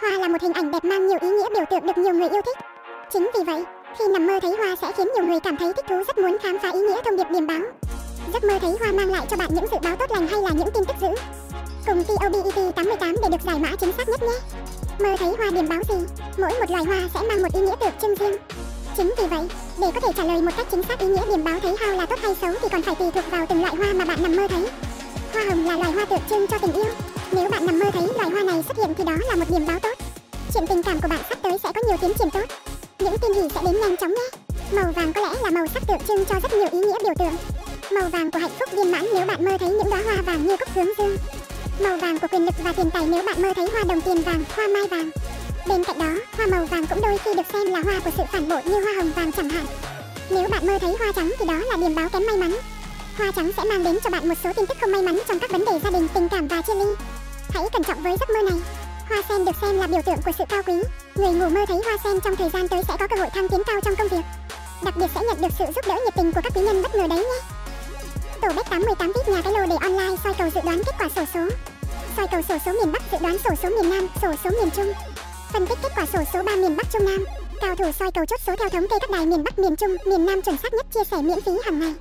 Hoa là một hình ảnh đẹp mang nhiều ý nghĩa biểu tượng được nhiều người yêu thích. Chính vì vậy, khi nằm mơ thấy hoa sẽ khiến nhiều người cảm thấy thích thú rất muốn khám phá ý nghĩa thông điệp điềm báo. Giấc mơ thấy hoa mang lại cho bạn những dự báo tốt lành hay là những tin tức dữ? Cùng TOBET 88 để được giải mã chính xác nhất nhé. Mơ thấy hoa điềm báo gì? Mỗi một loài hoa sẽ mang một ý nghĩa tượng trưng riêng. Chính vì vậy, để có thể trả lời một cách chính xác ý nghĩa điềm báo thấy hoa là tốt hay xấu thì còn phải tùy thuộc vào từng loại hoa mà bạn nằm mơ thấy. Hoa hồng là loài hoa tượng trưng cho tình yêu. Nếu bạn nằm mơ thấy loài hoa này xuất hiện thì đó là một điểm báo tốt. Chuyện tình cảm của bạn sắp tới sẽ có nhiều tiến triển tốt. Những tin hỉ sẽ đến nhanh chóng nhé. Màu vàng có lẽ là màu sắc tượng trưng cho rất nhiều ý nghĩa biểu tượng. Màu vàng của hạnh phúc viên mãn nếu bạn mơ thấy những đóa hoa vàng như cúc hướng dương. Màu vàng của quyền lực và tiền tài nếu bạn mơ thấy hoa đồng tiền vàng, hoa mai vàng. Bên cạnh đó, hoa màu vàng cũng đôi khi được xem là hoa của sự phản bội như hoa hồng vàng chẳng hạn. Nếu bạn mơ thấy hoa trắng thì đó là điểm báo kém may mắn. Hoa trắng sẽ mang đến cho bạn một số tin tức không may mắn trong các vấn đề gia đình, tình cảm và chia ly. Hãy cẩn trọng với giấc mơ này. Hoa sen được xem là biểu tượng của sự cao quý. Người ngủ mơ thấy hoa sen trong thời gian tới sẽ có cơ hội thăng tiến cao trong công việc. Đặc biệt sẽ nhận được sự giúp đỡ nhiệt tình của các quý nhân bất ngờ đấy nhé. Tổ bet 818 VIP nhà cái lô để online soi cầu dự đoán kết quả sổ số. Soi cầu sổ số miền Bắc dự đoán sổ số miền Nam, sổ số miền Trung. Phân tích kết quả sổ số 3 miền Bắc Trung Nam. Cao thủ soi cầu chốt số theo thống kê các đài miền Bắc, miền Trung, miền Nam chuẩn xác nhất chia sẻ miễn phí hàng ngày.